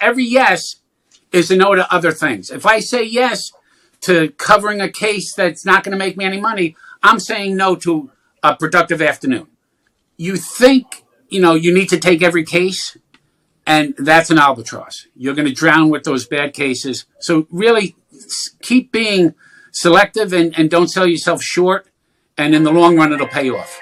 every yes is a no to other things. If I say yes to covering a case that's not going to make me any money, I'm saying no to a productive afternoon. You think, you know, you need to take every case, and that's an albatross. You're going to drown with those bad cases. So really keep being selective and, and don't sell yourself short. And in the long run, it'll pay off.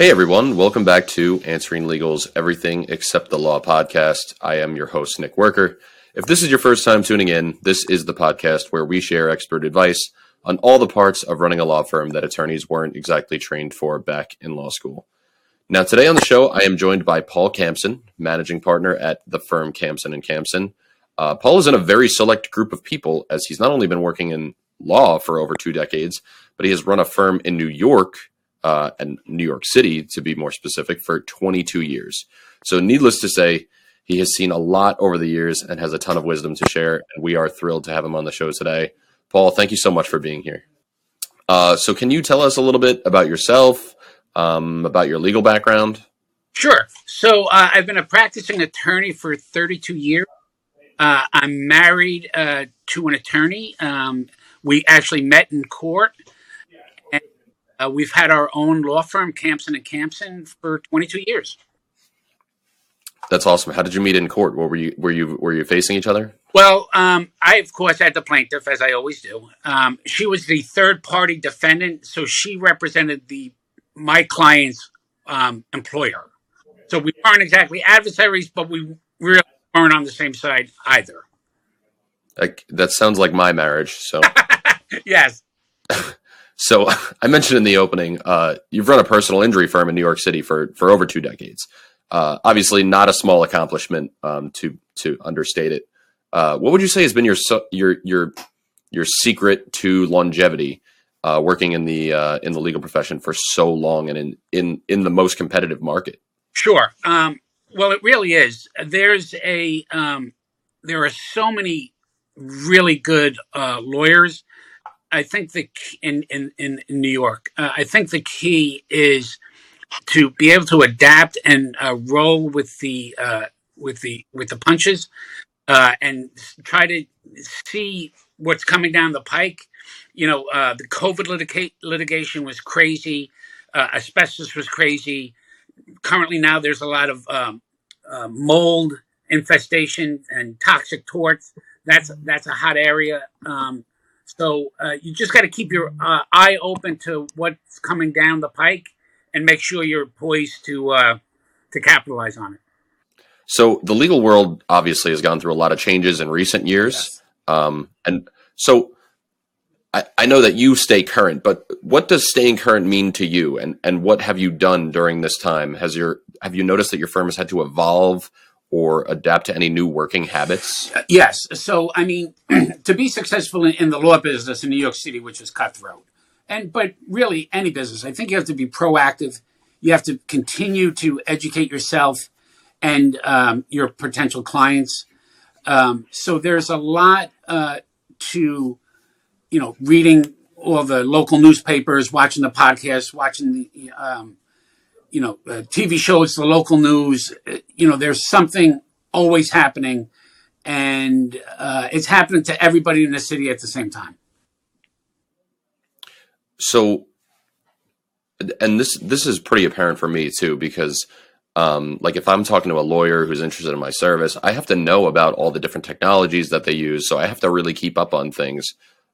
Hey everyone, welcome back to Answering Legal's Everything Except the Law podcast. I am your host, Nick Werker. If this is your first time tuning in, this is the podcast where we share expert advice on all the parts of running a law firm that attorneys weren't exactly trained for back in law school. Now, today on the show, I am joined by Paul Campson, managing partner at the firm Campson and Campson. Uh, Paul is in a very select group of people as he's not only been working in law for over two decades, but he has run a firm in New York uh, and New York City, to be more specific, for 22 years. So, needless to say, he has seen a lot over the years and has a ton of wisdom to share. And we are thrilled to have him on the show today. Paul, thank you so much for being here. Uh, so, can you tell us a little bit about yourself, um, about your legal background? Sure. So, uh, I've been a practicing attorney for 32 years. Uh, I'm married uh, to an attorney. Um, we actually met in court uh, we've had our own law firm, Campson and Campson, for 22 years. That's awesome. How did you meet in court? What were you were you were you facing each other? Well, um, I of course had the plaintiff, as I always do. Um, she was the third party defendant, so she represented the my client's um, employer. So we weren't exactly adversaries, but we really weren't on the same side either. Like, that sounds like my marriage. So yes. So I mentioned in the opening, uh, you've run a personal injury firm in New York City for for over two decades. Uh, obviously, not a small accomplishment um, to to understate it. Uh, what would you say has been your your your your secret to longevity, uh, working in the uh, in the legal profession for so long and in in in the most competitive market? Sure. Um, well, it really is. There's a um, there are so many really good uh, lawyers I think the in in in, New York, uh, I think the key is to be able to adapt and uh, roll with the uh, with the with the punches, uh, and try to see what's coming down the pike. You know, uh, the COVID litiga- litigation was crazy. Uh, asbestos was crazy. Currently, now there's a lot of um, mold infestation and toxic torts. That's that's a hot area. Um, so uh, you just got to keep your uh, eye open to what's coming down the pike, and make sure you're poised to uh, to capitalize on it. So the legal world obviously has gone through a lot of changes in recent years, yes. um, and so I, I know that you stay current. But what does staying current mean to you, and and what have you done during this time? Has your have you noticed that your firm has had to evolve? Or adapt to any new working habits? Yes. So, I mean, to be successful in, in, the law business in New York City, which is cutthroat, and but really any business, I think you have to be proactive. You have to continue to educate yourself and um, your potential clients. Um, so there's a lot uh, to, you know, reading all the local newspapers, watching the podcasts, watching the um, you know, uh, TV shows, the local news. Uh, you know, there's something always happening, and uh, it's happening to everybody in the city at the same time. So, and this this is pretty apparent for me too, because um, like if I'm talking to a lawyer who's interested in my service, I have to know about all the different technologies that they use. So I have to really keep up on things.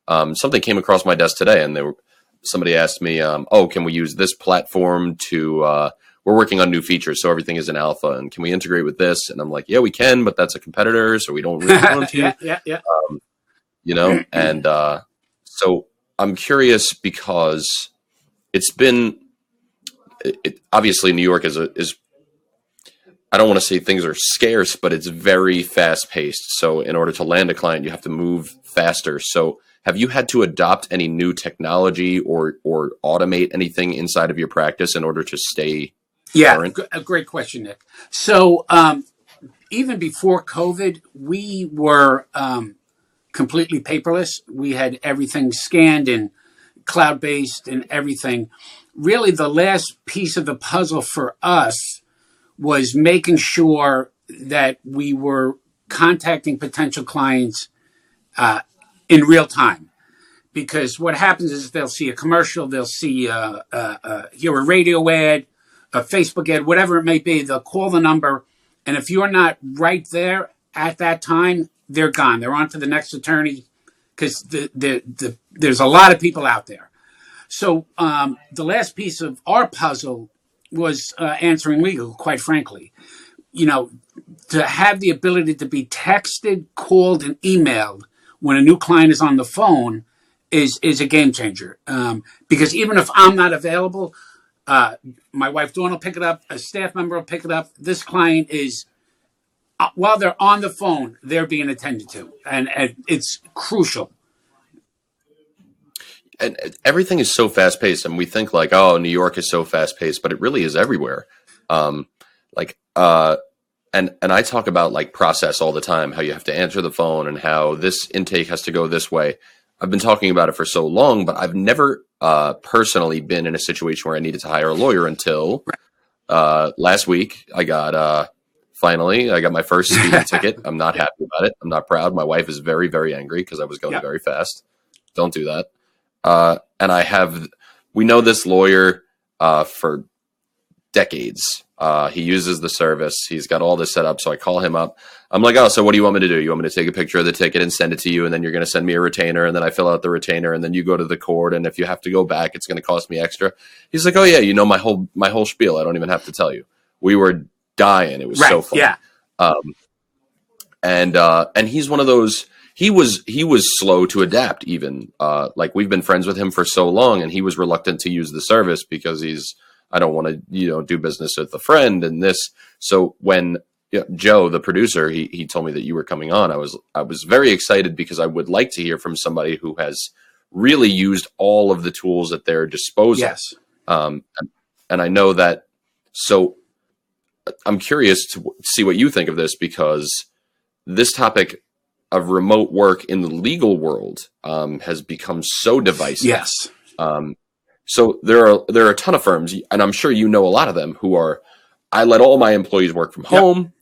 Um, something came across my desk today, and they were somebody asked me, um, "Oh, can we use this platform to?" Uh, we're working on new features, so everything is in alpha, and can we integrate with this? And I'm like, "Yeah, we can, but that's a competitor, so we don't really want to." yeah, yeah, yeah. Um, you know, and uh, so I'm curious because it's been it, it, obviously New York is a, is I don't want to say things are scarce, but it's very fast paced. So in order to land a client, you have to move faster. So have you had to adopt any new technology or or automate anything inside of your practice in order to stay yeah current? a great question nick so um, even before covid we were um, completely paperless. We had everything scanned and cloud based and everything. Really, the last piece of the puzzle for us was making sure that we were contacting potential clients uh, in real time. Because what happens is they'll see a commercial, they'll see uh, uh, uh, hear a radio ad, a Facebook ad, whatever it may be. They'll call the number, and if you're not right there at that time, they're gone. They're on to the next attorney because the, the, the, there's a lot of people out there. So um, the last piece of our puzzle was uh, answering legal, quite frankly. You know, to have the ability to be texted, called, and emailed when a new client is on the phone is is a game changer. Um, because even if I'm not available, uh, my wife Dawn will pick it up. A staff member will pick it up. This client is uh, while they're on the phone, they're being attended to, and, and it's crucial. And everything is so fast paced, and we think like, oh, New York is so fast paced, but it really is everywhere. Um, like, uh, and and I talk about like process all the time, how you have to answer the phone, and how this intake has to go this way. I've been talking about it for so long, but I've never uh, personally been in a situation where I needed to hire a lawyer until uh, last week. I got uh, finally I got my first speeding ticket. I'm not happy about it. I'm not proud. My wife is very very angry because I was going very fast. Don't do that. Uh, and I have we know this lawyer uh, for decades. Uh, he uses the service. He's got all this set up. So I call him up. I'm like, oh, so what do you want me to do? You want me to take a picture of the ticket and send it to you, and then you're going to send me a retainer, and then I fill out the retainer, and then you go to the court, and if you have to go back, it's going to cost me extra. He's like, oh yeah, you know my whole my whole spiel. I don't even have to tell you. We were dying. It was right, so fun. Yeah. Um, and uh, and he's one of those. He was he was slow to adapt. Even uh, like we've been friends with him for so long, and he was reluctant to use the service because he's I don't want to, you know, do business with a friend and this. So when you know, Joe, the producer, he he told me that you were coming on, I was I was very excited because I would like to hear from somebody who has really used all of the tools at their disposal. Yes. Um, and, I know that. So I'm curious to see what you think of this because this topic of remote work in the legal world um, has become so divisive. Yes. Um, so there are there are a ton of firms, and I'm sure you know a lot of them who are. I let all my employees work from home. Yep.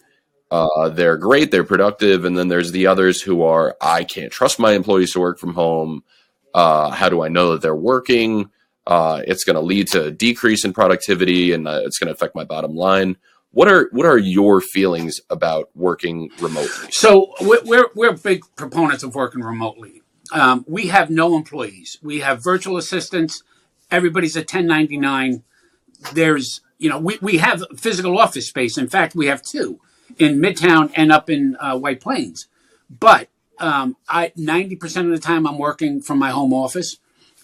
Uh, they're great, they're productive, and then there's the others who are. I can't trust my employees to work from home. Uh, how do I know that they're working? Uh, it's going to lead to a decrease in productivity, and uh, it's going to affect my bottom line. What are what are your feelings about working remotely? So we're we're big proponents of working remotely. Um, we have no employees. We have virtual assistants everybody's a 1099. There's, you know, we, we have physical office space. In fact, we have two in Midtown and up in uh, White Plains. But um, I 90% of the time I'm working from my home office.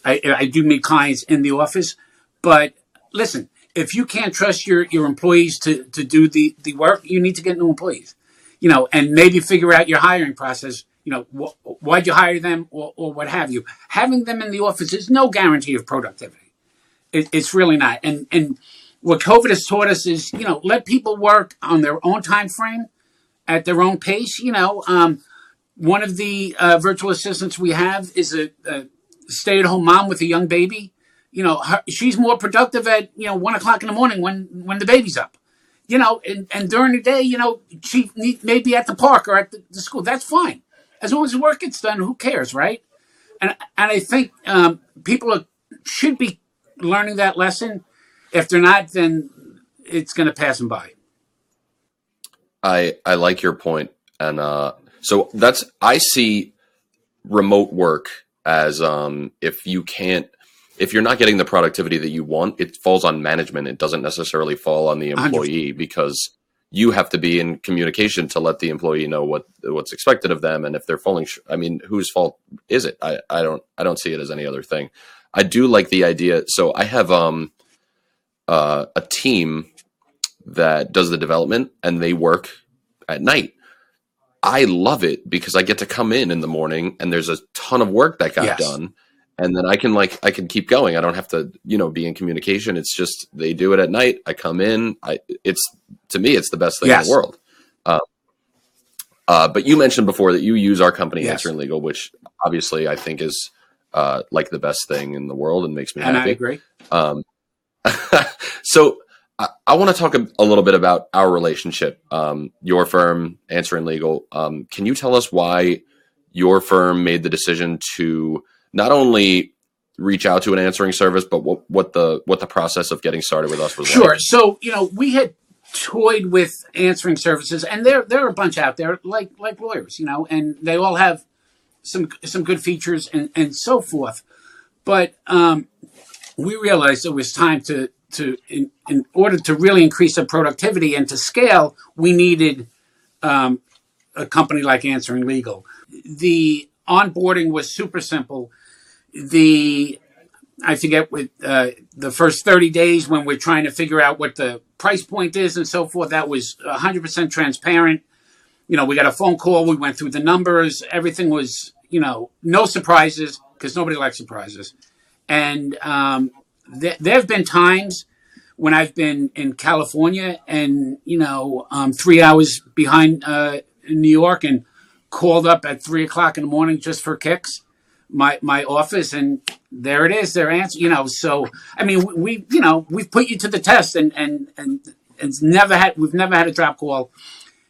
I, I do meet clients in the office. But listen, if you can't trust your, your employees to, to do the, the work, you need to get new employees, you know, and maybe figure out your hiring process you know, wh- why'd you hire them or, or, what have you. Having them in the office is no guarantee of productivity. It, it's really not. And, and what COVID has taught us is, you know, let people work on their own time frame at their own pace. You know, um, one of the uh, virtual assistants we have is a, a stay at home mom with a young baby. You know, her, she's more productive at, you know, one o'clock in the morning when, when the baby's up you know, and, and during the day, you know, she may be at the park or at the, the, school. That's fine as long as the work gets done, who cares, right? And and I think um, people are, should be learning that lesson. If they're not, then it's going to pass them by. I I like your point, and uh, so that's I see remote work as um, if you can't if you're not getting the productivity that you want, it falls on management. It doesn't necessarily fall on the employee 100%. because you have to be in communication to let the employee know what what's expected of them and if they're falling sh- i mean whose fault is it? I, I don't i don't see it as any other thing. I do like the idea so i have um uh, a team that does the development and they work at night. I love it because i get to come in in the morning and there's a ton of work that got yes. done and then I can like I can keep going. I don't have to you know be in communication. It's just they do it at night. I come in. I it's to me it's the best thing yes. in the world. Um, Uh, but you mentioned before that you use our company, Yes. Answering Legal, which obviously I think is uh, like the best thing in the world and makes me and I happy. agree. Um, so I, I want to talk a, a little bit about our relationship. Um, your firm, Answering Legal. Um, can you tell us why your firm made the decision to not only reach out to an answering service, but what, what the what the process of getting started with us was Sure. like? So you know, we had toyed with answering services, and there there are a bunch out there, like like lawyers, you know, and they all have some some good features and and so forth. But um, we realized it was time to to in, in order to really increase the productivity and to scale, we needed um, a company like Answering Legal. The onboarding was super simple. The I forget with uh, the first 30 days when we're trying to figure out what the price point is and so forth. That was 100% transparent. You know, we got a phone call. We went through the numbers. Everything was, you know, no surprises because nobody likes surprises. And um, th- there have been times when I've been in California and, you know, um, three hours behind uh, New York and called up at three o'clock in the morning just for kicks my my office and there it is their answer you know so i mean we, we you know we've put you to the test and and and it's never had we've never had a drop call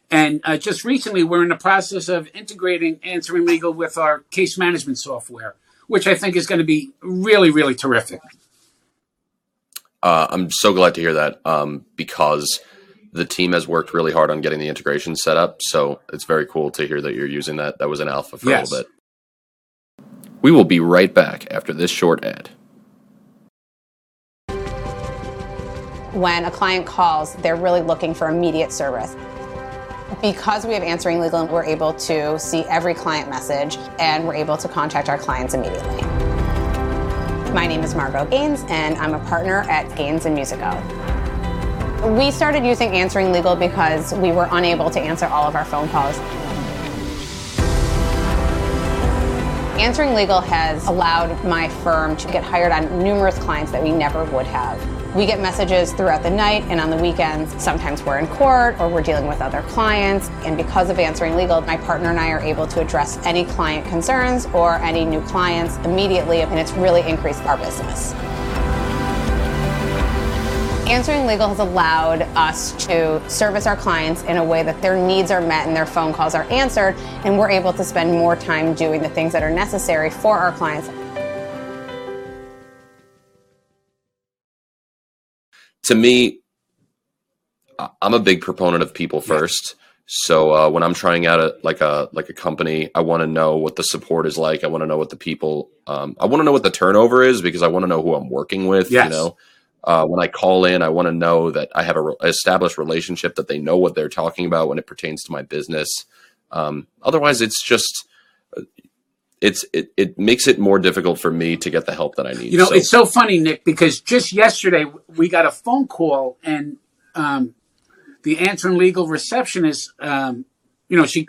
and uh, just recently we're in the process of integrating answering legal with our case management software which i think is going to be really really terrific Uh, I'm so glad to hear that um, because the team has worked really hard on getting the integration set up. So it's very cool to hear that you're using that. That was an alpha for a little bit. We will be right back after this short ad. when a client calls, they're really looking for immediate service. Because we have Answering Legal, we're able to see every client message and we're able to contact our clients immediately. My name is Margot Gaines, and I'm a partner at Gaines and Musico. We started using Answering Legal because we were unable to answer all of our phone calls. Answering Legal has allowed my firm to get hired on numerous clients that we never would have. We get messages throughout the night and on the weekends. Sometimes we're in court or we're dealing with other clients. And because of Answering Legal, my partner and I are able to address any client concerns or any new clients immediately, and it's really increased our business. Answering Legal has allowed us to service our clients in a way that their needs are met and their phone calls are answered, and we're able to spend more time doing the things that are necessary for our clients. To me, I- I'm a big proponent of people first. So uh, when I'm trying out a like a like a company, I want to know what the support is like. I want to know what the people. Um, I want to know what the turnover is because I want to know who I'm working with. Yes. You know, uh, when I call in, I want to know that I have a re- established relationship that they know what they're talking about when it pertains to my business. Um, otherwise, it's just uh, it's it, it makes it more difficult for me to get the help that I need. You know, So- it's so funny, Nick, because just yesterday we got a phone call and um, the answering legal receptionist, um, you know, she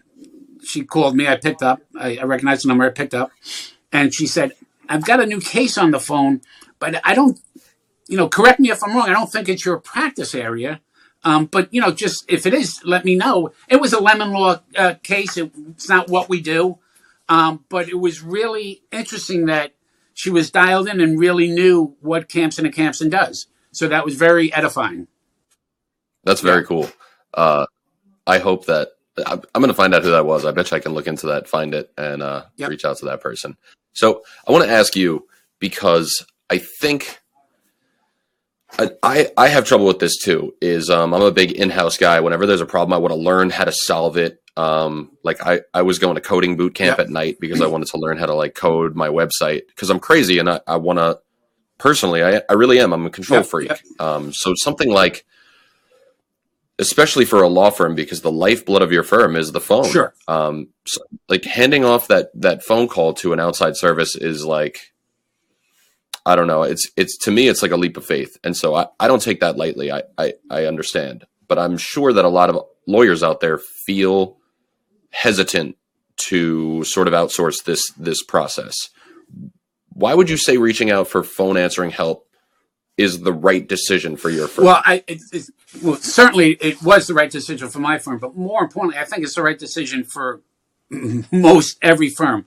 she called me. I picked up. I, I recognized the number. I picked up, and she said, "I've got a new case on the phone, but I don't, you know, correct me if I'm wrong. I don't think it's your practice area." Um, but you know, just if it is, let me know. It was a lemon law uh, case. It, it's not what we do, um, but it was really interesting that she was dialed in and really knew what Campson and Campson does. So that was very edifying. That's very cool. Uh, I hope that I'm, I'm going to find out who that was. I bet you I can look into that, find it, and uh, Yep. reach out to that person. So I want to ask you because I think I, I have trouble with this too. Is um, I'm a big in-house guy. Whenever there's a problem, I want to learn how to solve it. Um, like I, I was going to coding boot camp Yep. at night because I wanted to learn how to like code my website because I'm crazy and I, I want to personally I, I really am I'm a control Yep, freak. yep. Um, so something like especially for a law firm because the lifeblood of your firm is the phone. Sure. Um, so, like handing off that that phone call to an outside service is like, I don't know. It's it's to me it's like a leap of faith, and so I, I don't take that lightly. I, I I understand, but I'm sure that a lot of lawyers out there feel hesitant to sort of outsource this this process. Why would you say reaching out for phone answering help is the right decision for your firm? Well, I it, it, well certainly it was the right decision for my firm, but more importantly, I think it's the right decision for most every firm.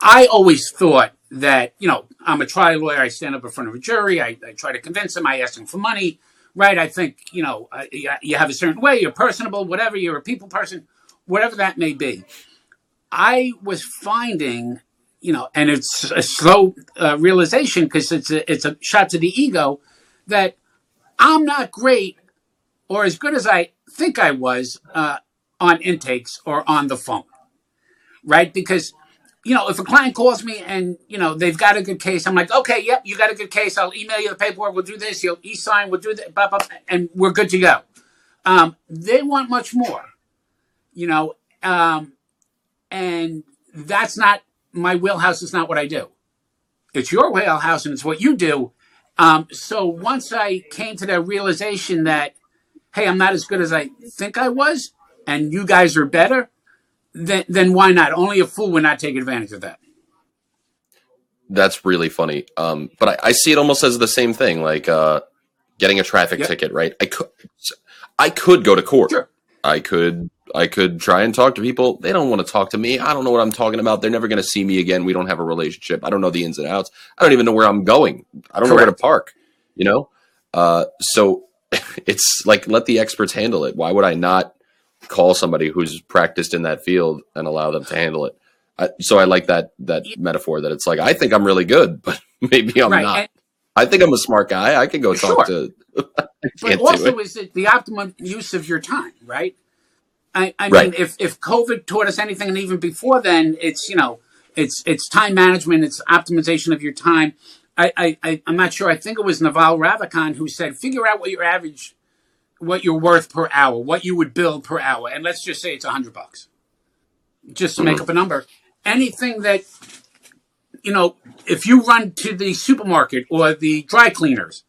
I always thought that you know I'm a trial lawyer. I stand up in front of a jury. I, I try to convince them. I ask them for money. Right? I think you know uh, you have a certain way. You're personable. Whatever. You're a people person. Whatever that may be. I was finding, you know, and it's a slow uh, realization because it's a, it's a shot to the ego that I'm not great or as good as I think I was uh, on intakes or on the phone, right? Because you know, if a client calls me and you know they've got a good case, I'm like, okay, yep, you got a good case. I'll email you the paperwork. We'll do this. You'll e-sign. We'll do that, blah, blah, and we're good to go. Um, they want much more, you know, um, and that's not my wheelhouse. Is not what I do. It's your wheelhouse, and it's what you do. Um, so once I came to that realization that, hey, I'm not as good as I think I was, and you guys are better then then why not? Only a fool would not take advantage of that. That's really funny. Um, but I, I, see it almost as the same thing, like uh, getting a traffic yep. ticket. Right? I could, I could go to court. Sure. I could, I could try and talk to people. They don't want to talk to me. I don't know what I'm talking about. They're never going to see me again. We don't have a relationship. I don't know the ins and outs. I don't even know where I'm going. I don't Correct. know where to park. You know. Uh, so it's like let the experts handle it. Why would I not call somebody who's practiced in that field and allow them to handle it. I, so I like that that metaphor that it's like I think I'm really good, but maybe I'm right. not. And, I think I'm a smart guy. I can go talk sure. to. but also, is it the optimum use of your time, right? I, I right. mean, if if COVID taught us anything, and even before then, it's you know, it's it's time management, it's optimization of your time. I, I I'm not sure. I think it was Naval Ravikant who said, figure out what your average what you're worth per hour, what you would bill per hour, and let's just say it's a hundred bucks, just to make up a number. Anything that you know, if you run to the supermarket or the dry cleaners,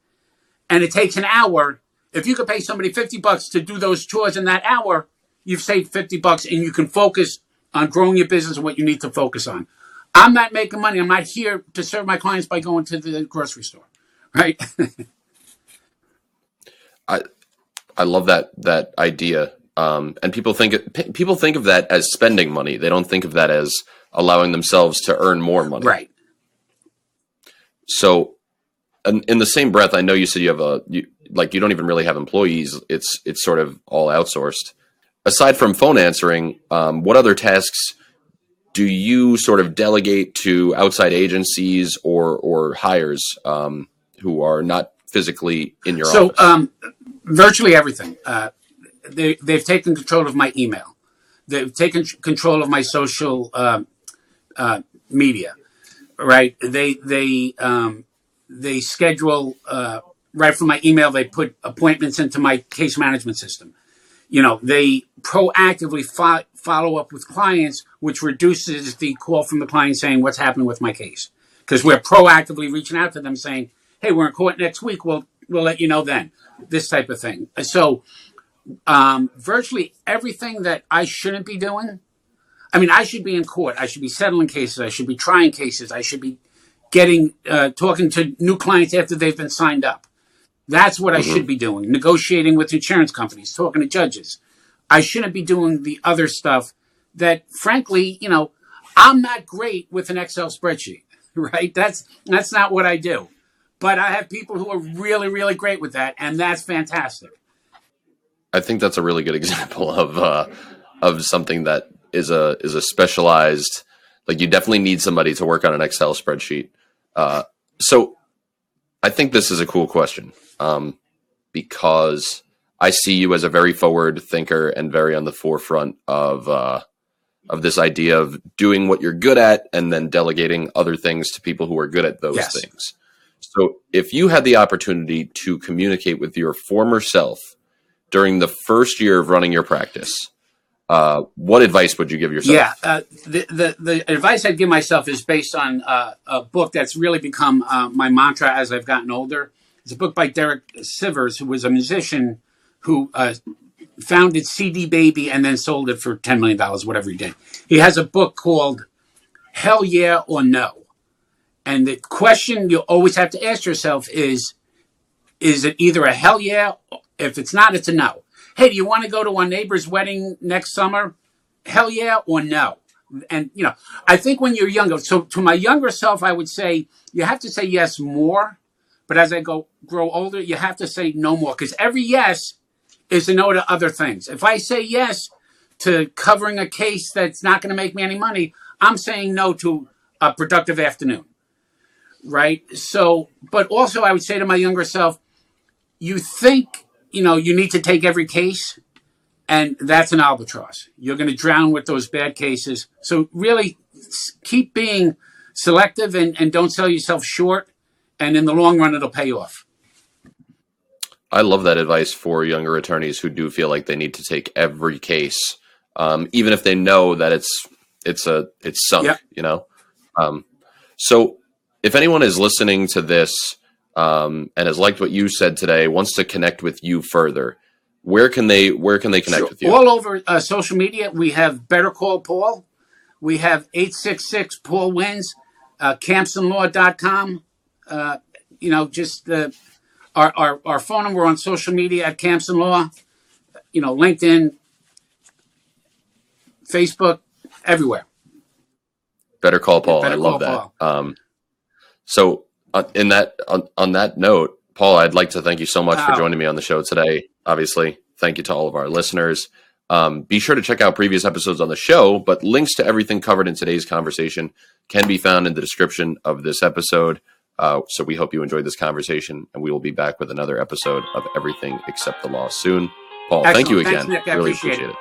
and it takes an hour, if you could pay somebody fifty bucks to do those chores in that hour, you've saved fifty bucks, and you can focus on growing your business and what you need to focus on. I'm not making money. I'm not here to serve my clients by going to the grocery store, right? I I love that that idea. Um, and people think people think of that as spending money. They don't think of that as allowing themselves to earn more money. Right. So, in, in the same breath, I know you said you have a you, like you don't even really have employees. It's it's sort of all outsourced. Aside from phone answering, um, what other tasks do you sort of delegate to outside agencies or or hires um, who are not physically in your so, office? So, um, virtually everything. Uh, they, they've taken control of my email. They've taken control of my social uh, uh, media. Right? They they um, they schedule uh, right from my email. They put appointments into my case management system. You know, they proactively fo- follow up with clients, which reduces the call from the client saying, "What's happening with my case?" Because we're proactively reaching out to them saying, "Hey, we're in court next week. We'll we'll let you know then." this type of thing. So, um, virtually everything that I shouldn't be doing. I mean, I should be in court. I should be settling cases. I should be trying cases. I should be getting uh, talking to new clients after they've been signed up. That's what mm-hmm. I should be doing. Negotiating with insurance companies, talking to judges. I shouldn't be doing the other stuff that, frankly, you know, I'm not great with an Excel spreadsheet. Right? That's that's not what I do. But I have people who are really, really great with that, and that's fantastic. I think that's a really good example of uh, of something that is a is a specialized. Like you definitely need somebody to work on an Excel spreadsheet. Uh, so I think this is a cool question um, because I see you as a very forward thinker and very on the forefront of uh, of this idea of doing what you're good at and then delegating other things to people who are good at those yes. things. So, if you had the opportunity to communicate with your former self during the first year of running your practice, uh, what advice would you give yourself? Yeah, uh, the, the, the advice I'd give myself is based on uh, a book that's really become uh, my mantra as I've gotten older. It's a book by Derek Sivers, who was a musician who uh, founded CD Baby and then sold it for ten million dollars, whatever he did. He has a book called Hell Yeah or No and the question you always have to ask yourself is is it either a hell yeah? If it's not, it's a no. Hey, do you want to go to our neighbor's wedding next summer? Hell yeah or no? And you know, I think when you're younger, so to my younger self, I would say you have to say yes more. But as I go grow older, you have to say no more because every yes is a no to other things. If I say yes to covering a case that's not going to make me any money, I'm saying no to a productive afternoon. Right. So, but also I would say to my younger self, you think, you know, you need to take every case and that's an albatross. You're going to drown with those bad cases. So really keep being selective and, and don't sell yourself short. And in the long run, it'll pay off. I love that advice for younger attorneys who do feel like they need to take every case, um, even if they know that it's it's a it's sunk. Yep. You know, um, so if anyone is listening to this um, and has liked what you said today, wants to connect with you further, where can they where can they connect with you? All over uh, social media, we have Better Call Paul. We have eight six six Paul wins. Uh, CampsonLaw.com. Uh, you know, just the our, our, our phone number on social media at Campson Law, you know, LinkedIn, Facebook, everywhere. Better call Paul. Better I love that. Um, so uh, in that on, on, that note, Paul, I'd like to thank you so much wow. for joining me on the show today. Obviously, thank you to all of our listeners. Um, be sure to check out previous episodes on the show, but links to everything covered in today's conversation can be found in the description of this episode. Uh, so we hope you enjoyed this conversation, and we will be back with another episode of Everything Except the Law soon. Paul, Excellent. thank you again. Thanks, really appreciate it. it.